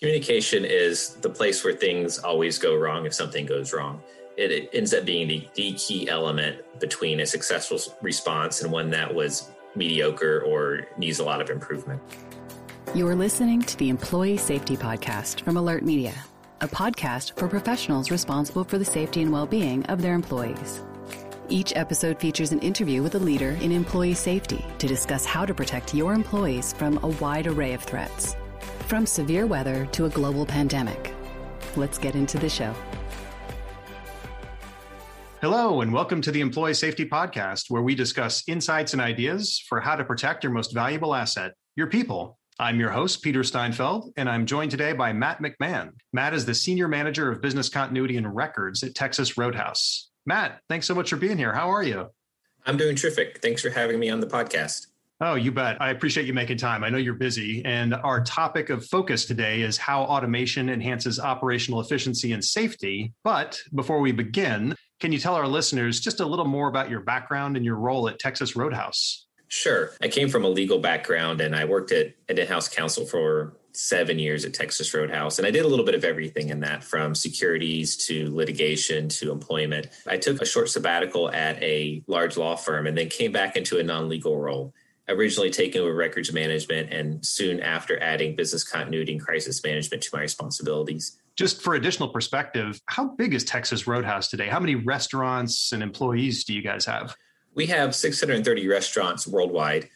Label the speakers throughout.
Speaker 1: Communication is the place where things always go wrong if something goes wrong. It, ends up being the, the key element between a successful response and one that was mediocre or needs a lot of improvement.
Speaker 2: You're listening to the Employee Safety Podcast from AlertMedia, a podcast for professionals responsible for the safety and well being of their employees. Each episode features an interview with a leader in employee safety to discuss how to protect your employees from a wide array of threats, from severe weather to a global pandemic. Let's get into the show.
Speaker 3: Hello, and welcome to the Employee Safety Podcast, where we discuss insights and ideas for how to protect your most valuable asset, your people. I'm your host, Peter Steinfeld, and I'm joined today by Matt McMahan. Matt is the Senior Manager of Business Continuity and Records at Texas Roadhouse. Matt, thanks so much for being here. How are you?
Speaker 1: I'm doing terrific. Thanks for having me on the podcast.
Speaker 3: Oh, you bet. I appreciate you making time. I know you're busy. And our topic of focus today is how automation enhances operational efficiency and safety. But before we begin, can you tell our listeners just a little more about your background and your role at Texas Roadhouse?
Speaker 1: Sure. I came from a legal background and I worked at, at in-house counsel for seven years at Texas Roadhouse. And I did a little bit of everything in that from securities to litigation to employment. I took a short sabbatical at a large law firm and then came back into a non legal role. Originally taking over records management and soon after adding business continuity and crisis management to my responsibilities.
Speaker 3: Just for additional perspective, how big is Texas Roadhouse today? How many restaurants and employees do you guys have?
Speaker 1: We have 630 restaurants worldwide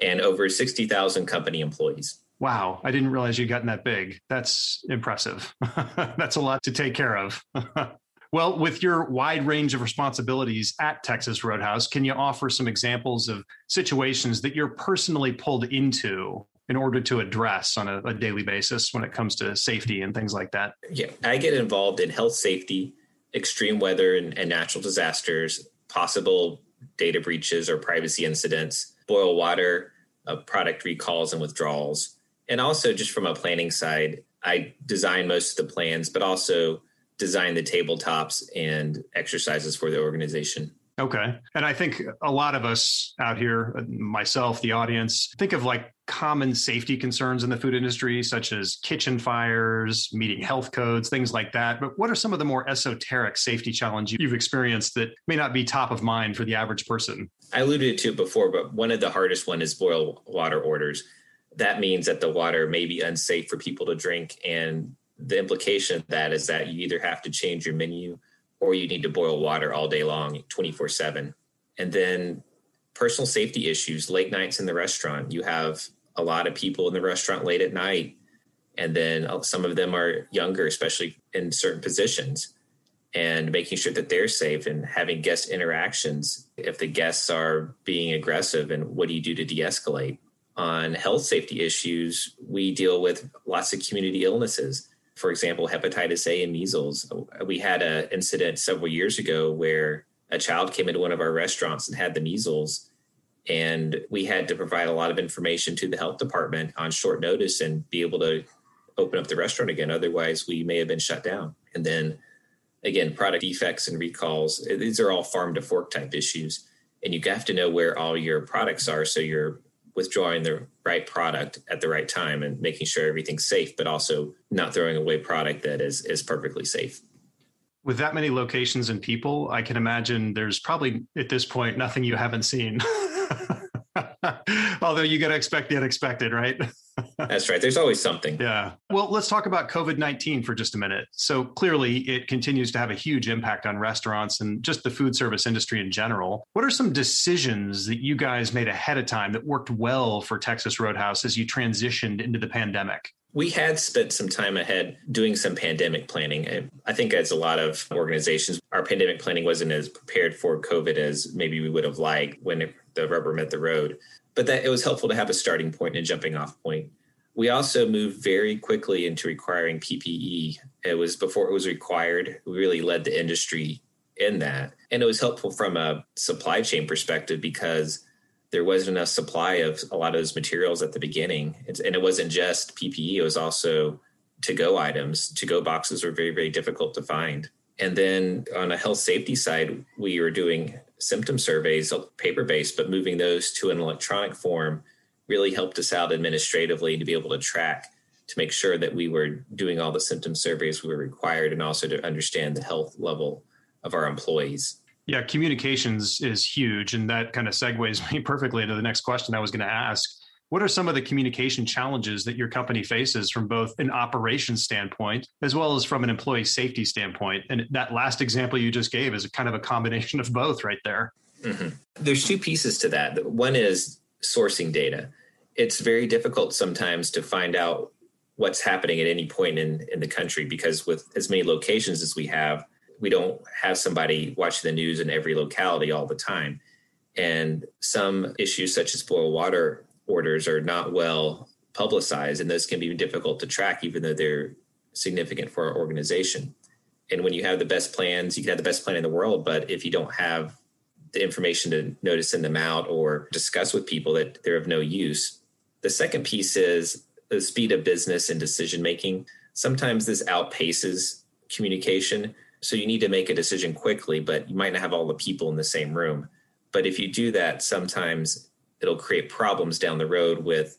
Speaker 1: and over 60,000 company employees.
Speaker 3: Wow, I didn't realize you'd gotten that big. That's impressive. That's a lot to take care of. well, with your wide range of responsibilities at Texas Roadhouse, can you offer some examples of situations that you're personally pulled into in order to address on a, a daily basis when it comes to safety and things like that?
Speaker 1: Yeah, I get involved in health safety, extreme weather and, and natural disasters, possible data breaches or privacy incidents, boil water, uh, product recalls and withdrawals and also just from a planning side, I design most of the plans, but also design the tabletops and exercises for the organization.
Speaker 3: Okay. And I think a lot of us out here, myself, the audience, think of like common safety concerns in the food industry, such as kitchen fires, meeting health codes, things like that. But what are some of the more esoteric safety challenges you've experienced that may not be top of mind for the average person?
Speaker 1: I alluded to it before, but one of the hardest one is boil water orders that means that the water may be unsafe for people to drink. And the implication of that is that you either have to change your menu or you need to boil water all day long, 24 7. And then personal safety issues, late nights in the restaurant. You have a lot of people in the restaurant late at night. And then uh, some of them are younger, especially in certain positions, and making sure that they're safe and having guest interactions. If the guests are being aggressive, and what do you do to de escalate? on health safety issues, we deal with lots of community illnesses. For example, hepatitis A and measles. We had an incident several years ago where a child came into one of our restaurants and had the measles. And we had to provide a lot of information to the health department on short notice and be able to open up the restaurant again. Otherwise, we may have been shut down. And then again, product defects and recalls, these are all farm to fork type issues. And you have to know where all your products are so you're withdrawing the right product at the right time and making sure everything's safe, but also not throwing away product that is is perfectly safe.
Speaker 3: With that many locations and people, I can imagine there's probably at this point nothing you haven't seen. Although you got to expect the unexpected, right?
Speaker 1: That's right. There's always something.
Speaker 3: Yeah. Well, let's talk about COVID 19 for just a minute. So clearly, it continues to have a huge impact on restaurants and just the food service industry in general. What are some decisions that you guys made ahead of time that worked well for Texas Roadhouse as you transitioned into the pandemic?
Speaker 1: We had spent some time ahead doing some pandemic planning. I think, as a lot of organizations, our pandemic planning wasn't as prepared for COVID as maybe we would have liked when it, the rubber met the road but that it was helpful to have a starting point and a jumping off point. We also moved very quickly into requiring PPE. It was before it was required. We really led the industry in that. And it was helpful from a supply chain perspective because there wasn't enough supply of a lot of those materials at the beginning. It's, and it wasn't just PPE, it was also to go items. To go boxes were very, very difficult to find. And then on a health safety side, we were doing symptom surveys, paper based, but moving those to an electronic form really helped us out administratively to be able to track to make sure that we were doing all the symptom surveys we were required and also to understand the health level of our employees.
Speaker 3: Yeah, communications is huge. And that kind of segues me perfectly into the next question I was going to ask. What are some of the communication challenges that your company faces from both an operations standpoint as well as from an employee safety standpoint? And that last example you just gave is kind of a combination of both right there.
Speaker 1: Mm-hmm. There's two pieces to that. One is sourcing data. It's very difficult sometimes to find out what's happening at any point in, in the country because with as many locations as we have, we don't have somebody watching the news in every locality all the time. And some issues such as boil water orders are not well publicized, and those can be difficult to track, even though they're significant for our organization. And when you have the best plans, you can have the best plan in the world, but if you don't have the information to notice send them out or discuss with people that they're of no use. The second piece is the speed of business and decision making. Sometimes this outpaces communication. So you need to make a decision quickly, but you might not have all the people in the same room. But if you do that, sometimes it'll create problems down the road with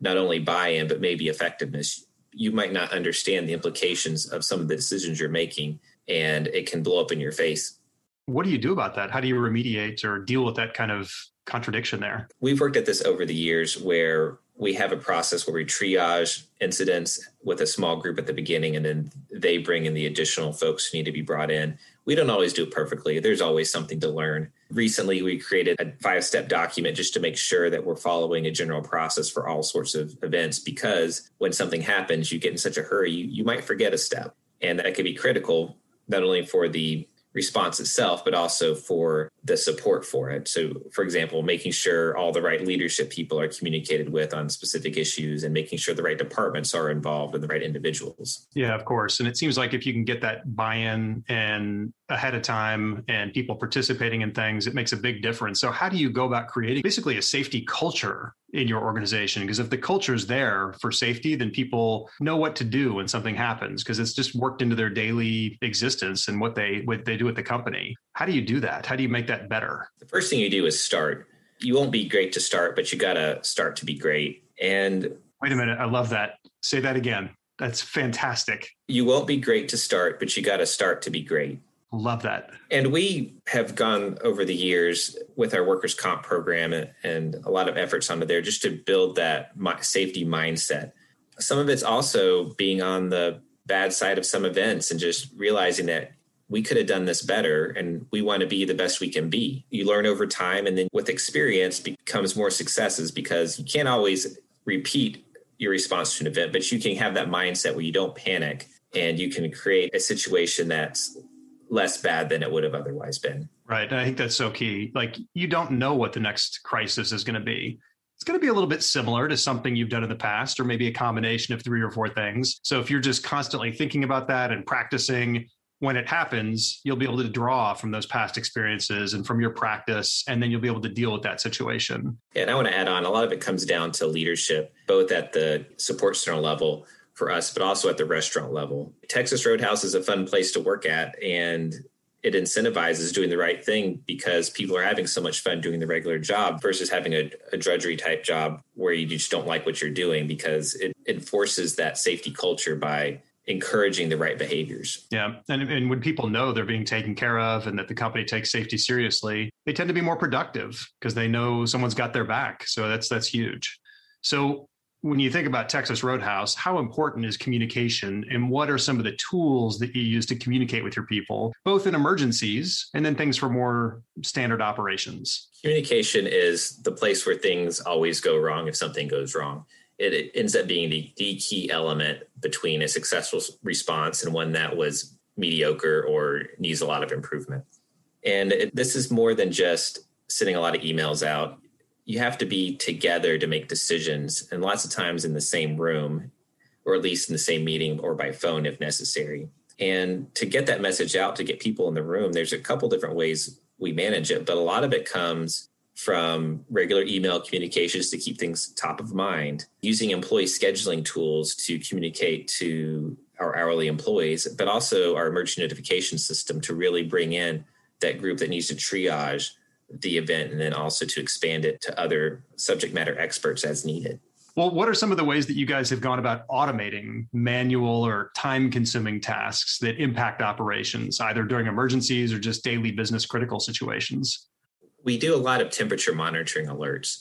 Speaker 1: not only buy in, but maybe effectiveness. You might not understand the implications of some of the decisions you're making, and it can blow up in your face.
Speaker 3: What do you do about that? How do you remediate or deal with that kind of contradiction there?
Speaker 1: We've worked at this over the years where we have a process where we triage incidents with a small group at the beginning and then they bring in the additional folks who need to be brought in. We don't always do it perfectly. There's always something to learn. Recently, we created a five step document just to make sure that we're following a general process for all sorts of events because when something happens, you get in such a hurry, you, you might forget a step. And that could be critical, not only for the response itself, but also for the support for it. So, for example, making sure all the right leadership people are communicated with on specific issues and making sure the right departments are involved and the right individuals.
Speaker 3: Yeah, of course. And it seems like if you can get that buy in and ahead of time and people participating in things, it makes a big difference. So, how do you go about creating basically a safety culture in your organization because if the culture is there for safety then people know what to do when something happens because it's just worked into their daily existence and what they what they do at the company. How do you do that? How do you make that better?
Speaker 1: The first thing you do is start. You won't be great to start but you got to start to be great. And
Speaker 3: wait a minute i love that. Say that again. That's fantastic.
Speaker 1: You won't be great to start but you got to start to be great
Speaker 3: Love that.
Speaker 1: And we have gone over the years with our workers' comp program and a lot of efforts onto there just to build that safety mindset. Some of it's also being on the bad side of some events and just realizing that we could have done this better and we want to be the best we can be. You learn over time and then with experience becomes more successes because you can't always repeat your response to an event, but you can have that mindset where you don't panic and you can create a situation that's less bad than it would have otherwise been.
Speaker 3: Right. And I think that's so key. Like you don't know what the next crisis is going to be. It's going to be a little bit similar to something you've done in the past, or maybe a combination of three or four things. So if you're just constantly thinking about that and practicing, when it happens, you'll be able to draw from those past experiences and from your practice, and then you'll be able to deal with that situation.
Speaker 1: Yeah, and I want to add on a lot of it comes down to leadership, both at the support center level for us, but also at the restaurant level. Texas Roadhouse is a fun place to work at, and it incentivizes doing the right thing because people are having so much fun doing the regular job versus having a, a drudgery type job where you just don't like what you're doing because it enforces that safety culture by encouraging the right behaviors.
Speaker 3: Yeah. And, and when people know they're being taken care of and that the company takes safety seriously, they tend to be more productive because they know someone's got their back. So that's that's huge. So when you think about Texas Roadhouse, how important is communication and what are some of the tools that you use to communicate with your people, both in emergencies and then things for more standard operations?
Speaker 1: Communication is the place where things always go wrong if something goes wrong. It, it ends up being the, the key element between a successful response and one that was mediocre or needs a lot of improvement. And it, this is more than just sending a lot of emails out you have to be together to make decisions and lots of times in the same room or at least in the same meeting or by phone if necessary. And to get that message out to get people in the room there's a couple different ways we manage it but a lot of it comes from regular email communications to keep things top of mind using employee scheduling tools to communicate to our hourly employees but also our emergency notification system to really bring in that group that needs to triage the event and then also to expand it to other subject matter experts as needed.
Speaker 3: Well, what are some of the ways that you guys have gone about automating manual or time consuming tasks that impact operations, either during emergencies or just daily business critical situations?
Speaker 1: We do a lot of temperature monitoring alerts.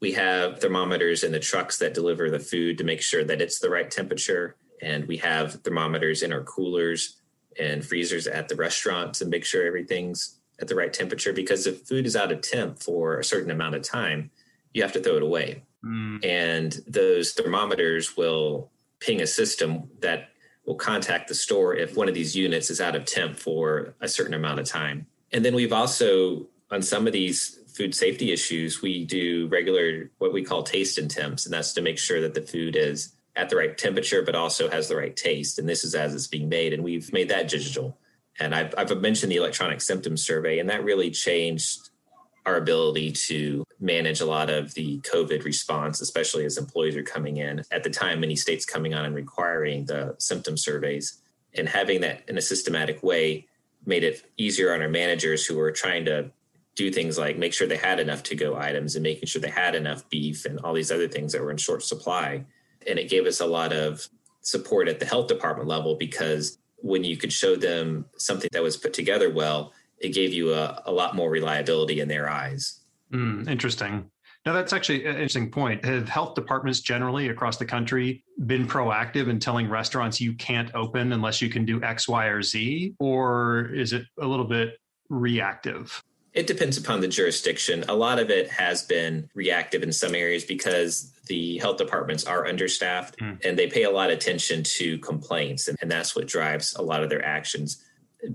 Speaker 1: We have thermometers in the trucks that deliver the food to make sure that it's the right temperature. And we have thermometers in our coolers and freezers at the restaurant to make sure everything's at the right temperature. Because if food is out of temp for a certain amount of time, you have to throw it away. Mm. And those thermometers will ping a system that will contact the store if one of these units is out of temp for a certain amount of time. And then we've also, on some of these food safety issues, we do regular what we call taste and temps, and that's to make sure that the food is at the right temperature, but also has the right taste. And this is as it's being made, and we've made that digital. And I've, I've mentioned the electronic symptom survey, and that really changed our ability to manage a lot of the COVID response, especially as employees are coming in. At the time, many states coming on and requiring the symptom surveys, and having that in a systematic way made it easier on our managers who were trying to do things like make sure they had enough to go items and making sure they had enough beef and all these other things that were in short supply. And it gave us a lot of support at the health department level because when you could show them something that was put together well, it gave you a, a lot more reliability in their eyes.
Speaker 3: Mm, interesting. Now, that's actually an interesting point. Have health departments generally across the country been proactive in telling restaurants you can't open unless you can do X, Y, or Z? Or is it a little bit reactive?
Speaker 1: It depends upon the jurisdiction. A lot of it has been reactive in some areas because the health departments are understaffed mm. and they pay a lot of attention to complaints, and, and that's what drives a lot of their actions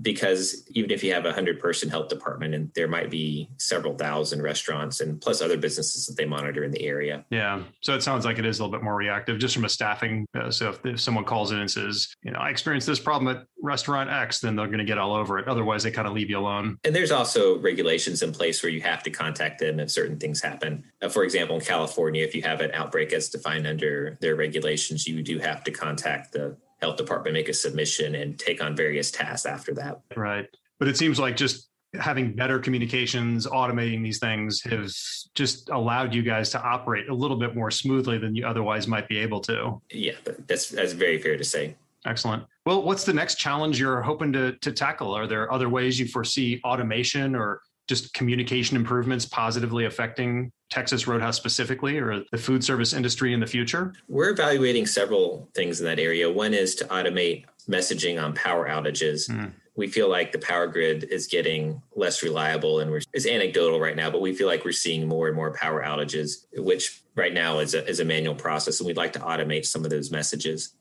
Speaker 1: because even if you have a hundred person health department and there might be several thousand restaurants and plus other businesses that they monitor in the area.
Speaker 3: Yeah. So it sounds like it is a little bit more reactive just from a staffing. Uh, so if, if someone calls in and says, you know, I experienced this problem at restaurant X, then they're going to get all over it. Otherwise, they kind of leave you alone.
Speaker 1: And there's also regulations in place where you have to contact them if certain things happen. Uh, for example, in California, if you have an outbreak as defined under their regulations, you do have to contact the health department make a submission and take on various tasks after that.
Speaker 3: Right. But it seems like just having better communications, automating these things has just allowed you guys to operate a little bit more smoothly than you otherwise might be able to.
Speaker 1: Yeah, that's that's very fair to say.
Speaker 3: Excellent. Well, what's the next challenge you're hoping to to tackle? Are there other ways you foresee automation or just communication improvements positively affecting Texas Roadhouse specifically or the food service industry in the future?
Speaker 1: We're evaluating several things in that area. One is to automate messaging on power outages. Mm. We feel like the power grid is getting less reliable and we're, it's anecdotal right now, but we feel like we're seeing more and more power outages, which right now is a, is a manual process. And we'd like to automate some of those messages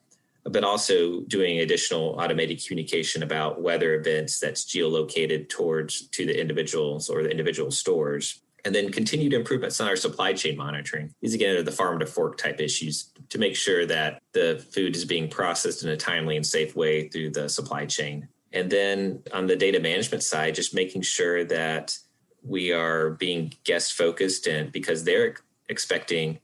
Speaker 1: but also doing additional automated communication about weather events that's geolocated towards to the individuals or the individual stores and then continued improvements on our supply chain monitoring. These again are the farm to fork type issues to make sure that the food is being processed in a timely and safe way through the supply chain. And then on the data management side, just making sure that we are being guest focused and because they're expecting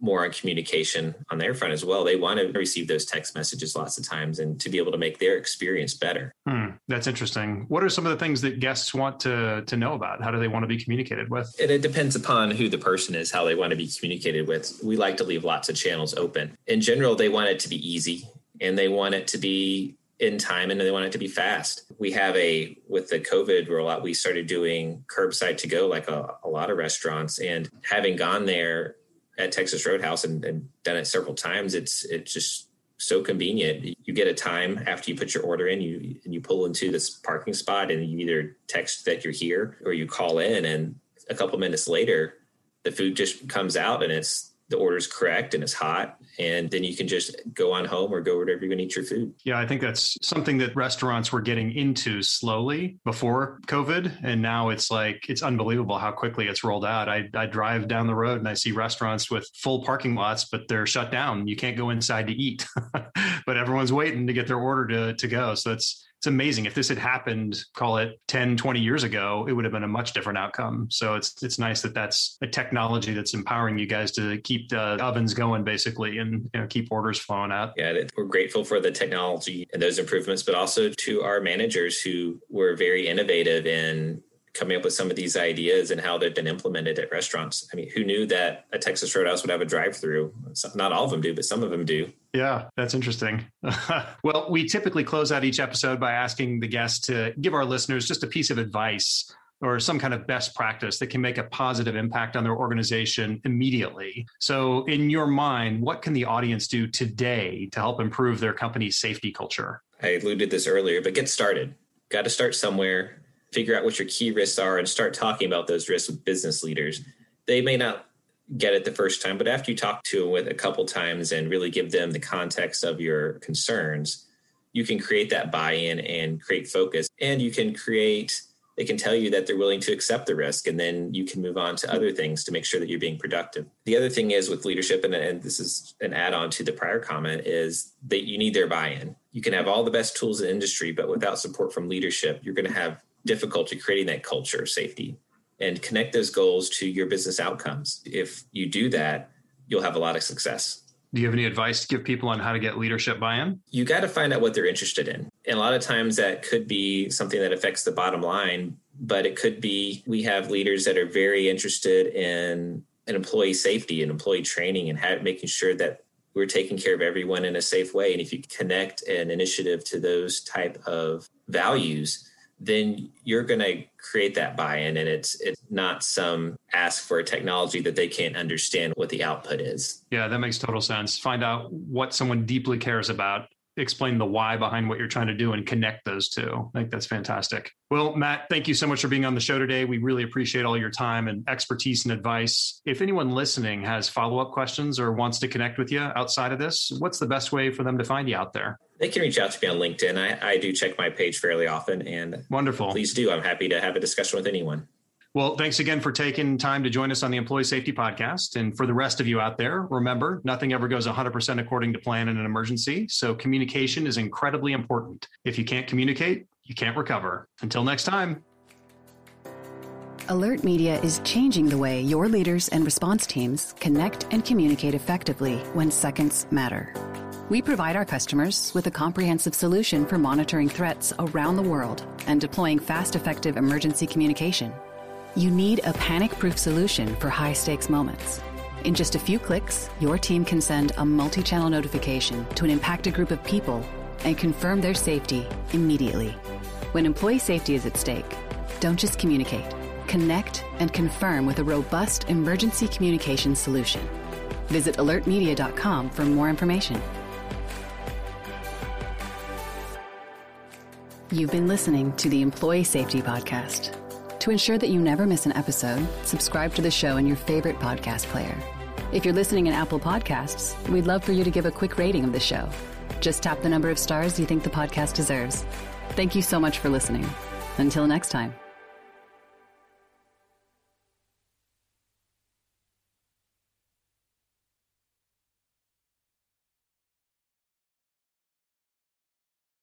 Speaker 1: more on communication on their front as well. They want to receive those text messages lots of times and to be able to make their experience better.
Speaker 3: Hmm, that's interesting. What are some of the things that guests want to to know about? How do they want to be communicated with?
Speaker 1: And it depends upon who the person is, how they want to be communicated with. We like to leave lots of channels open. In general, they want it to be easy and they want it to be in time and they want it to be fast. We have a with the COVID rollout, we started doing curbside to go like a, a lot of restaurants. And having gone there, at Texas Roadhouse and, and done it several times. It's it's just so convenient. You get a time after you put your order in, you and you pull into this parking spot, and you either text that you're here or you call in, and a couple minutes later, the food just comes out and it's the order's correct and it's hot and then you can just go on home or go wherever you can eat your food.
Speaker 3: Yeah i think that's something that restaurants were getting into slowly before covid and now it's like it's unbelievable how quickly it's rolled out. I, I drive down the road and i see restaurants with full parking lots but they're shut down. You can't go inside to eat but everyone's waiting to get their order to, to go so that's it's amazing. If this had happened, call it 10, 20 years ago, it would have been a much different outcome. So it's it's nice that that's a technology that's empowering you guys to keep the ovens going basically and you know, keep orders flowing out.
Speaker 1: Yeah, we're grateful for the technology and those improvements, but also to our managers who were very innovative in coming up with some of these ideas and how they've been implemented at restaurants. I mean, who knew that a Texas Roadhouse would have a drive-through? Not all of them do, but some of them do.
Speaker 3: Yeah, that's interesting. well, we typically close out each episode by asking the guests to give our listeners just a piece of advice or some kind of best practice that can make a positive impact on their organization immediately. So, in your mind, what can the audience do today to help improve their company's safety culture?
Speaker 1: I alluded this earlier, but get started. Got to start somewhere, figure out what your key risks are, and start talking about those risks with business leaders. They may not get it the first time, but after you talk to them with a couple times and really give them the context of your concerns, you can create that buy-in and create focus, and you can create they can tell you that they're willing to accept the risk and then you can move on to other things to make sure that you're being productive. The other thing is with leadership and, and this is an add-on to the prior comment is that you need their buy-in. You can have all the best tools in the industry but without support from leadership you're going to have difficulty creating that culture of safety and connect those goals to your business outcomes if you do that you'll have a lot of success
Speaker 3: do you have any advice to give people on how to get leadership buy in?
Speaker 1: You got to find out what they're interested in. And a lot of times that could be something that affects the bottom line, but it could be we have leaders that are very interested in an employee safety and employee training and have, making sure that we're taking care of everyone in a safe way. And if you connect an initiative to those type of values, then you're going to create that buy-in and it's it's not some ask for a technology that they can't understand what the output is.
Speaker 3: Yeah that makes total sense. Find out what someone deeply cares about explain the why behind what you're trying to do and connect those two. I think that's fantastic. Well, Matt, thank you so much for being on the show today. We really appreciate all your time and expertise and advice. If anyone listening has follow up questions or wants to connect with you outside of this, what's the best way for them to find you out there?
Speaker 1: They can reach out to me on LinkedIn. I, I do check my page fairly often and
Speaker 3: wonderful.
Speaker 1: Please do. I'm happy to have a discussion with anyone.
Speaker 3: Well, thanks again for taking time to join us on the Employee Safety Podcast. And for the rest of you out there, remember, nothing ever goes 100% according to plan in an emergency. So communication is incredibly important. If you can't communicate, you can't recover. Until next time.
Speaker 2: AlertMedia is changing the way your leaders and response teams connect and communicate effectively when seconds matter. We provide our customers with a comprehensive solution for monitoring threats around the world and deploying fast, effective emergency communication you need a panic proof solution for high stakes moments. In just a few clicks, your team can send a multi channel notification to an impacted group of people and confirm their safety immediately. When employee safety is at stake, don't just communicate, connect and confirm with a robust emergency communication solution. Visit alertmedia.com for more information. You've been listening to the Employee Safety Podcast. To ensure that you never miss an episode, subscribe to the show in your favorite podcast player. If you're listening in Apple Podcasts, we'd love for you to give a quick rating of the show. Just tap the number of stars you think the podcast deserves. Thank you so much for listening. Until next time.